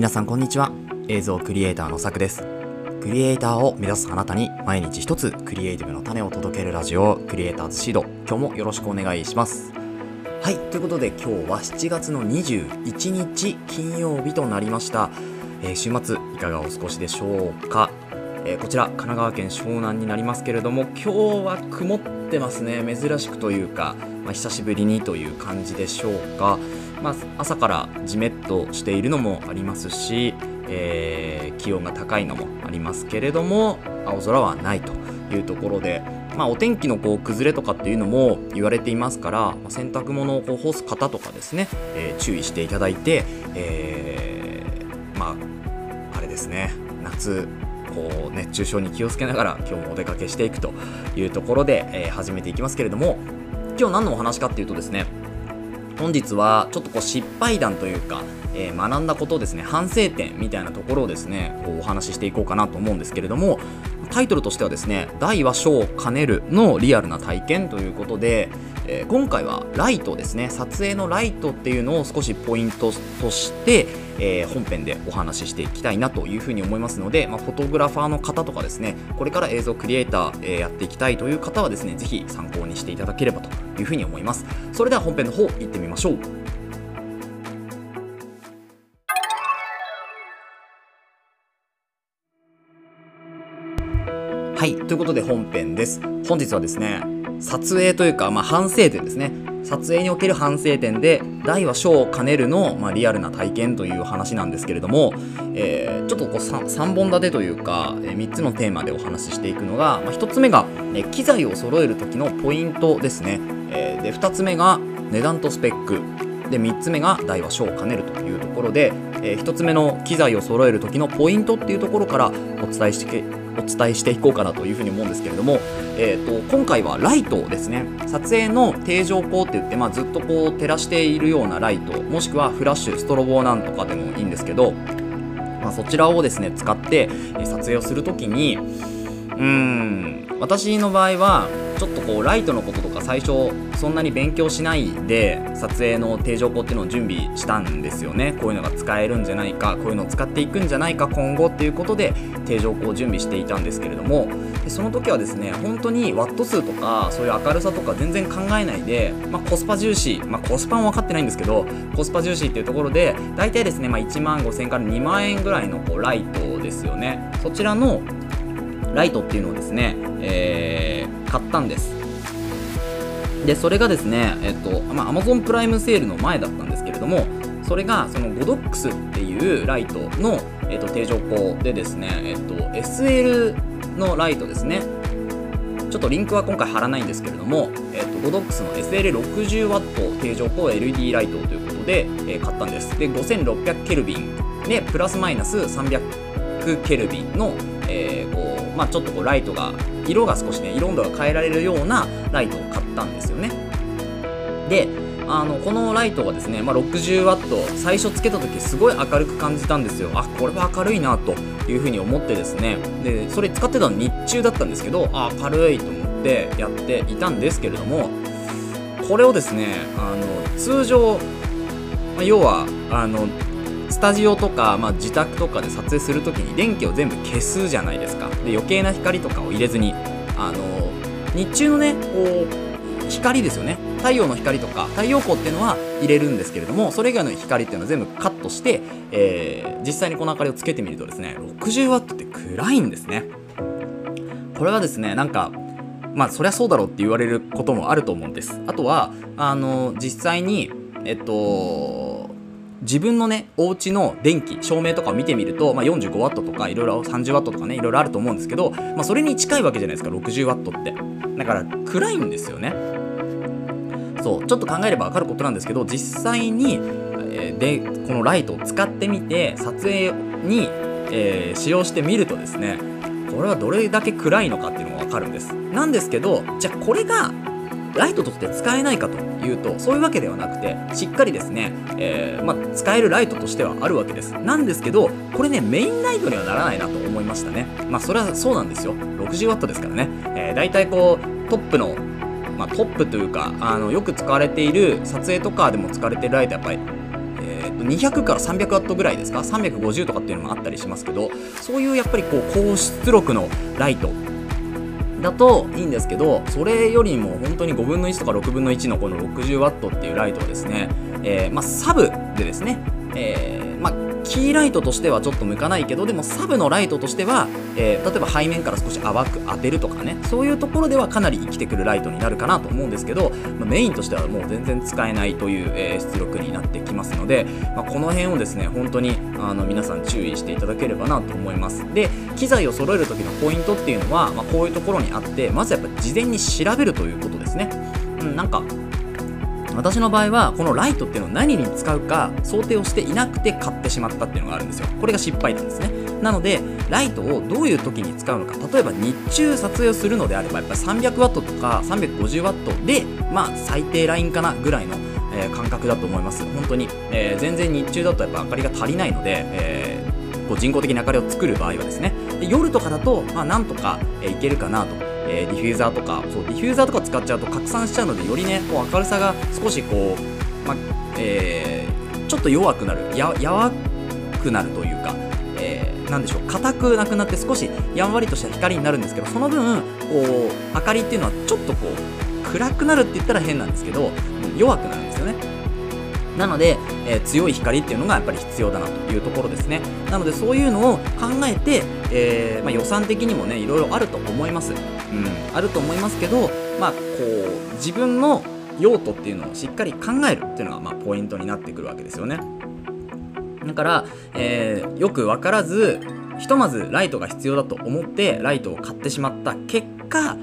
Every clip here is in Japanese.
皆さんこんにちは。映像クリエイターのさくです。クリエイターを目指すあなたに毎日一つクリエイティブの種を届けるラジオクリエイターズシード。今日もよろしくお願いします。はいということで今日は7月の21日金曜日となりました、えー、週末いかがお過ごしでしょうか、えー、こちら神奈川県湘南になりますけれども今日は曇ってますね。珍しくというか、まあ、久しぶりにという感じでしょうか。まあ、朝からじめっとしているのもありますし、えー、気温が高いのもありますけれども青空はないというところで、まあ、お天気のこう崩れとかっていうのも言われていますから、まあ、洗濯物をこう干す方とかですね、えー、注意していただいて、えー、まああれですね夏こう熱中症に気をつけながら今日もお出かけしていくというところで、えー、始めていきますけれども今日何のお話かっていうとですね本日はちょっとこう失敗談というか、えー、学んだことですね反省点みたいなところをですねこうお話ししていこうかなと思うんですけれどもタイトルとしてはですね「大は小を兼ねる」のリアルな体験ということで、えー、今回はライトですね撮影のライトっていうのを少しポイントとして、えー、本編でお話ししていきたいなというふうに思いますので、まあ、フォトグラファーの方とかですねこれから映像クリエイター、えー、やっていきたいという方はですねぜひ参考にしていただければというふうに思います。それでは本編の方行ってみましょう。はいということで本編です。本日はですね撮影というか、まあ、反省点ですね。撮影における反省点で大は小を兼ねるの、まあ、リアルな体験という話なんですけれども、えー、ちょっとこう 3, 3, 本立てというか、えー、3つのテーマでお話ししていくのが、まあ、1つ目が、え機材を揃える時のポイントですね、えー、で2つ目が値段とスペック。で3つ目が大は小を兼ねるというところで、え、1つ目の機材を揃える時のポイントっていうところからお伝えしてお伝えしていこうかなというふうに思うんですけれども、えーと、今回はライトですね。撮影の定常光って言って、まあ、ずっとこう照らしているようなライトもしくはフラッシュストロボなんとかでもいいんですけど、まあ、そちらをですね使って撮影をする時にうん私の場合はこうライトのこととか最初そんなに勉強しないで撮影の定常光っていうのを準備したんですよね。こういうのが使えるんじゃないかこういうのを使っていくんじゃないか今後っていうことで定常光を準備していたんですけれども。その時はですね本当にワット数とかそういう明るさとか全然考えないで、まあ、コスパ重視、まあ、コスパも分かってないんですけどコスパ重視っていうところで大体ですね、まあ、1万5000から2万円ぐらいのこうライトですよね。そちらのライトっていうのをですね、えー、買ったんです。でそれがですねえっとまあ Amazon プライムセールの前だったんですけれどもそれがそのゴドックスっていうライトの、えっと、定常光でですね、えっと、SL のライトですね。ちょっとリンクは今回貼らないんですけれども、えっと、ゴドックスの SL60W 定常光 LED ライトということで、えー、買ったんです。で5600ケルビンでプラスマイナス300ケルビンの、えー、こうまあ、ちょっとこうライトが色が少しね色温度が変えられるようなライトを買ったんですよね。であのこのライトがですね、まあ、60W 最初つけた時すごい明るく感じたんですよ。あこれは明るいなというふうに思ってですね。でそれ使ってたの日中だったんですけどあ明るいと思ってやっていたんですけれどもこれをですねあの通常、まあ、要はあのスタジオとか、まあ、自宅とかで撮影する時に電気を全部消すじゃないですか。で余計な光とかを入れずにあの日中のねこう光ですよね。太陽の光とか太陽光っていうのは入れるんですけれどもそれ以外の光っていうのは全部カットして、えー、実際にこの明かりをつけてみるとですね 60W って暗いんですね。これはですねなんかまあそりゃそうだろうって言われることもあると思うんです。あとはあの実際にえっと自分のねお家の電気照明とかを見てみると、まあ、45W とかいろいろ 30W とかねいろいろあると思うんですけど、まあ、それに近いわけじゃないですか 60W って。だから暗いんですよね。そうちょっと考えれば分かることなんですけど実際に、えー、でこのライトを使ってみて撮影に、えー、使用してみるとですねこれはどれだけ暗いのかっていうのが分かるんです。なんですけどじゃあこれがライトとして使えないかというとそういうわけではなくてしっかりですね、えー、まあ、使えるライトとしてはあるわけです。なんですけどこれねメインライトにはならないなと思いましたね。まあそれはそうなんですよ。60W ですからね、えー、大体こうトップのまあ、トップというかあのよく使われている撮影とかでも使われているライトやっぱり、200から300ワットぐらいですか？350とかっていうのもあったりしますけどそういうやっぱりこう高出力のライトだといいんですけどそれよりも本当に5分の1とか6分の1のこの 60W っていうライトをですね、えー、まあ、サブでですね、えー、キーライトとしてはちょっと向かないけどでもサブのライトとしては、えー、例えば背面から少し淡く当てるとかねそういうところではかなり生きてくるライトになるかなと思うんですけど、まあ、メインとしてはもう全然使えないという、えー、出力になってきますので、まあ、この辺をですね本当にあの皆さん注意していただければなと思います。で機材を揃える時のポイントっていうのは、まあ、こういうところにあってまずやっぱ事前に調べるということですね、うん、なんか私の場合はこのライトっていうのを何に使うか想定をしていなくて買ってしまったっていうのがあるんですよ。これが失敗なんですね。なのでライトをどういう時に使うのか例えば日中撮影をするのであればやっぱり 300W とか 350W でまあ最低ラインかなぐらいの、えー、感覚だと思います。本当に、えー、全然日中だとやっぱ明かりが足りないので、えー、こう人工的な明かりを作る場合はですね。で夜とかだとまあなんとか、え、いけるかなと。えー、ディフューザーとかそうディフューザーとか使っちゃうと拡散しちゃうのでよりねこう明るさが少しこう、まえー、ちょっと弱くなるやわくなるというか、えー、なんでしょう硬くなくなって少しやんわりとした光になるんですけどその分こう明かりっていうのはちょっとこう暗くなるって言ったら変なんですけど弱くなるんですよね。なので、えー、強い光っていうのがやっぱり必要だなというところですね。なのでそういうのを考えて、えー、まあ、予算的にもねいろいろあると思います、うん、あると思いますけどまあこう自分の用途っていうのをしっかり考えるっていうのがまあポイントになってくるわけですよね。だから、えー、よく分からずひとまずライトが必要だと思ってライトを買ってしまった結果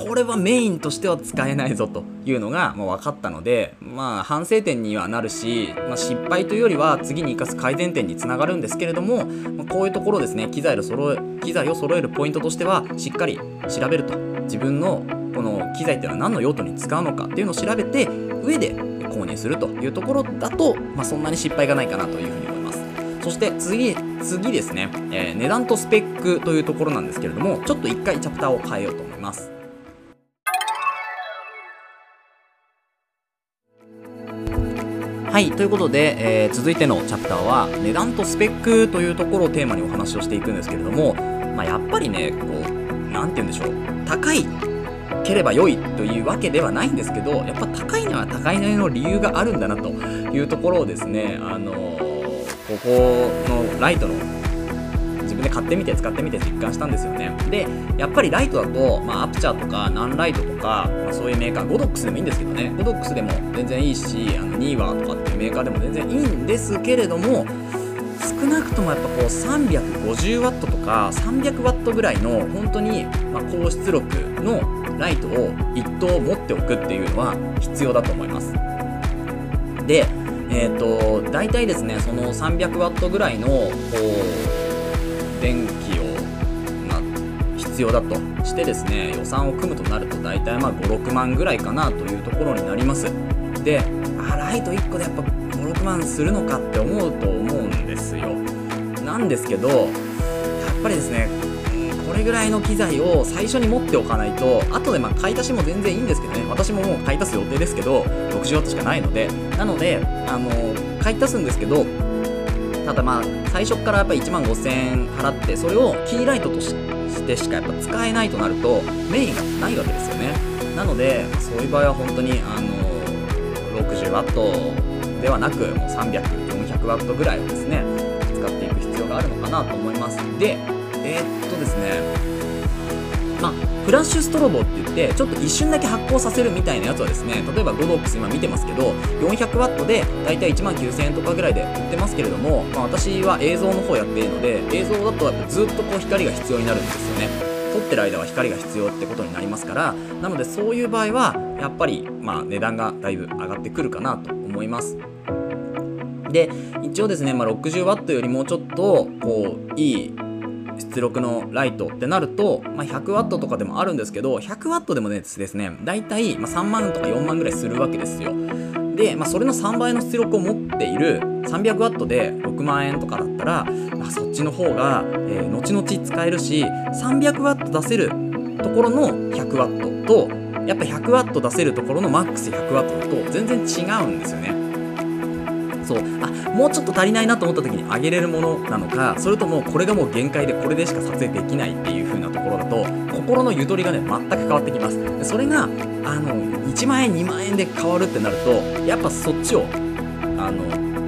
これはメインとしては使えないぞというのがもう分かったのでまあ反省点にはなるし、まあ、失敗というよりは次に生かす改善点につながるんですけれども、まあ、こういうところですね機材を揃え機材を揃えるポイントとしてはしっかり調べると自分のこの機材っていうのは何の用途に使うのかっていうのを調べて上で購入するというところだと、まあ、そんなに失敗がないかなというふうに思います。そして次次ですね、えー、値段とスペックというところなんですけれどもちょっと一回チャプターを変えようと思います。はいということで、えー、続いてのチャプターは値段とスペックというところをテーマにお話をしていくんですけれども、まあ、やっぱりねこう何て言うんでしょう高いければ良いというわけではないんですけどやっぱ高いのは高いなりの理由があるんだなというところをですねあのー、ここのライトの分で買ってみて使ってみて実感したんですよね。でやっぱりライトだと、まあ、 Aputure とか Nanlite とか、まあ、そういうメーカー Godox でもいいんですけどね。 Godox でも全然いいしあの Neewer とかっていうメーカーでも全然いいんですけれども少なくともやっぱこう 350W とか 300W ぐらいの本当にま高出力のライトを1灯持っておくっていうのは必要だと思います。でえー、と大体ですねその 300W ぐらいのこう電気を、まあ、必要だとしてですね予算を組むとなると大体まあ56万ぐらいかなというところになります。であライト1個でやっぱ56万するのかって思うと思うんですよ。なんですけどやっぱりですねこれぐらいの機材を最初に持っておかないと後でまあ買い足しも全然いいんですけどね私ももう買い足す予定ですけど 60W しかないのでなのであの買い足すんですけどただまあ最初からやっぱ1万5000円払ってそれをキーライトとしてしかやっぱ使えないとなるとメインがないわけですよね。なのでそういう場合は本当にあの 60W ではなくもう 300400W ぐらいをですね使っていく必要があるのかなと思います。でえー、っとですねまあ、フラッシュストロボって言ってちょっと一瞬だけ発光させるみたいなやつはですね例えばゴドックス今見てますけど 400W でだいたい1万9000円とかぐらいで売ってますけれども、まあ、私は映像の方やっているので映像だとやっぱずっとこう光が必要になるんですよね。撮ってる間は光が必要ってことになりますからなのでそういう場合はやっぱりまあ値段がだいぶ上がってくるかなと思います。で一応ですね、まあ、60W よりもちょっとこういい出力のライトってなると、まあ、100W とかでもあるんですけど 100W でもねですね大体3万とか4万ぐらいするわけですよ。で、まあ、それの3倍の出力を持っている 300W で6万円とかだったら、まあ、そっちの方が、えー、後々使えるし 300W 出せるところの 100W とやっぱ 100W 出せるところのマックス 100W と全然違うんですよね。そう。あもうちょっと足りないなと思った時に上げれるものなのかそれともこれがもう限界でこれでしか撮影できないっていう風なところだと心のゆとりがね全く変わってきます。それがあの1万円2万円で変わるってなるとやっぱそっちをあの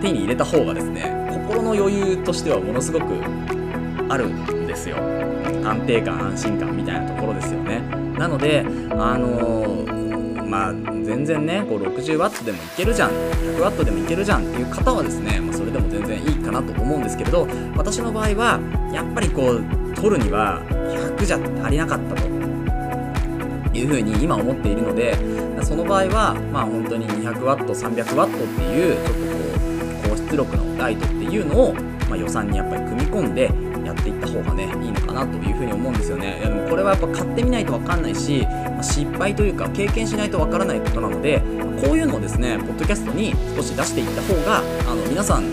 手に入れた方がですね心の余裕としてはものすごくあるんですよ。安定感安心感みたいなところですよね。なのであのまあ全然ねこう 60W でもいけるじゃん 100W でもいけるじゃんっていう方はですね、まあ、それでも全然いいかなと思うんですけれど私の場合はやっぱりこう取るには100じゃ足りなかったというふうに今思っているのでその場合はまあ本当に 200W、300W っていうちょっとこう高出力のライトっていうのを、まあ、予算にやっぱり組み込んでっていった方がねいいのかなというふうに思うんですよね。いやでもこれはやっぱ買ってみないと分かんないし、まあ、失敗というか経験しないと分からないことなのでこういうのをですねポッドキャストに少し出していった方があの皆さん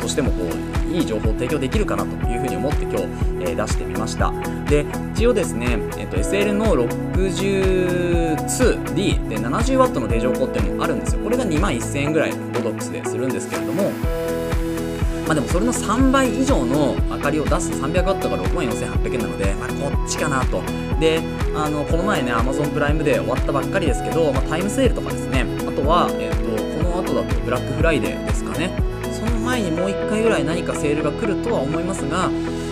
としてもこういい情報を提供できるかなというふうに思って今日、えー、出してみました。で一応ですね、えーと、SL の 62D で 70W の定常光っていうのもあるんですよ。これが2万1000円ぐらいボドックスでするんですけれどもまあでもそれの3倍以上の明かりを出す 300W が6万4800円なので、まあ、こっちかなと。で、あの、この前ね、Amazon プライムで終わったばっかりですけど、まあ、タイムセールとかですね、あとは、えっ、ー、と、この後だとブラックフライデーですかね。その前にもう1回ぐらい何かセールが来るとは思いますが、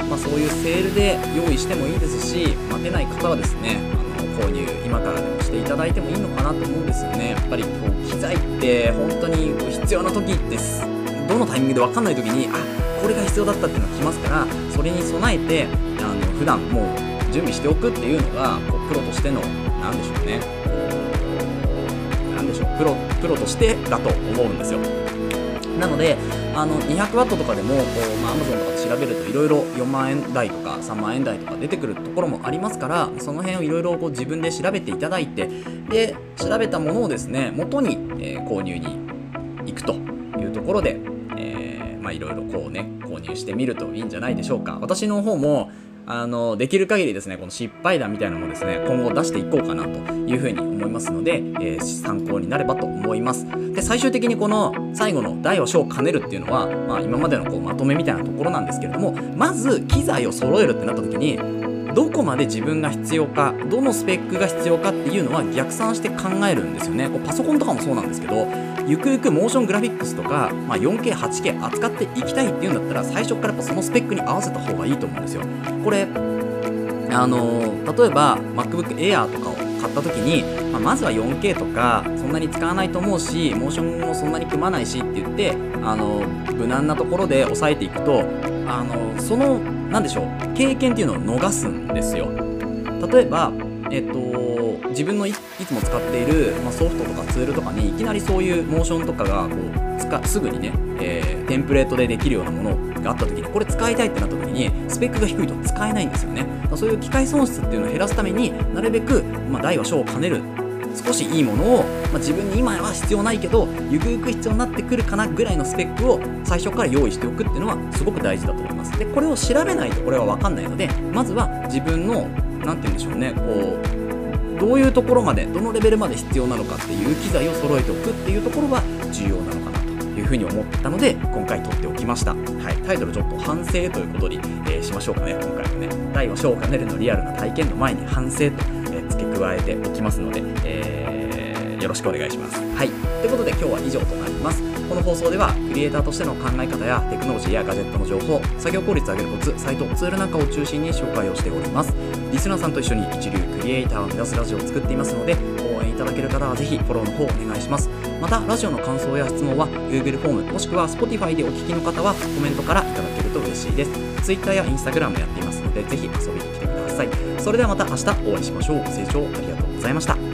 まあ、そういうセールで用意してもいいですし、待てない方はですね、あの購入今からでもしていただいてもいいのかなと思うんですよね。やっぱりこう機材って本当に必要な時ってどのタイミングで分かんない時にあこれが必要だったっていうのが来ますからそれに備えてあの普段もう準備しておくっていうのがこうプロとしての何でしょうね。何でしょう。プロプロとしてだと思うんですよ。なのであの 200W とかでもこう、まあ、Amazon とかで調べるといろいろ4万円台とか3万円台とか出てくるところもありますからその辺をいろいろ自分で調べていただいてで調べたものをですね元に、えー、購入に行くというところでまあいろいろこうね購入してみるといいんじゃないでしょうか。私の方もあのできる限りですねこの失敗談みたいなのもですね今後出していこうかなというふうに思いますので、えー、参考になればと思います。で最終的にこの最後の大は小を兼ねるっていうのは、まあ、今までのこうまとめみたいなところなんですけれどもまず機材を揃えるってなった時にどこまで自分が必要かどのスペックが必要かっていうのは逆算して考えるんですよね。こうパソコンとかもそうなんですけどゆくゆくモーショングラフィックスとか、まあ、4K、8K 扱っていきたいっていうんだったら最初からやっぱそのスペックに合わせた方がいいと思うんですよ。これあの例えば MacBook Air とかを買った時に、まあ、まずは 4K とかそんなに使わないと思うしモーションもそんなに組まないしって言ってあの無難なところで抑えていくとあのその何でしょう経験っていうのを逃すんですよ。例えばえっと自分のいつも使っている、まあ、ソフトとかツールとかにいきなりそういうモーションとかがこう使すぐにね、えー、テンプレートでできるようなものがあった時にこれ使いたいってなった時にスペックが低いと使えないんですよね。そういう機械損失っていうのを減らすためになるべく、まあ、大は小を兼ねる少しいいものを、まあ、自分に今は必要ないけどゆくゆく必要になってくるかなぐらいのスペックを最初から用意しておくっていうのはすごく大事だと思います。でこれを調べないとこれは分かんないのでまずは自分の何て言うんでしょうねこうどういうところまでどのレベルまで必要なのかっていう機材を揃えておくっていうところが重要なのかなというふうに思ったので今回撮っておきました、はい、タイトルちょっと反省ということに、えー、しましょうかね。今回はね。大は小を兼ねるのリアルな体験の前に反省と、えー、付け加えておきますので、えー、よろしくお願いします。はい。ということで今日は以上となります。この放送ではクリエイターとしての考え方やテクノロジーやガジェットの情報作業効率を上げるコツサイトツールなんかを中心に紹介をしております。リスナーさんと一緒に一流クリエイターを目指すラジオを作っていますので応援いただける方はぜひフォローの方お願いします。またラジオの感想や質問は Google フォームもしくは Spotify でお聞きの方はコメントからいただけると嬉しいです。Twitter や Instagram もやっていますのでぜひ遊びに来てください。それではまた明日お会いしましょう。ご清聴ありがとうございました。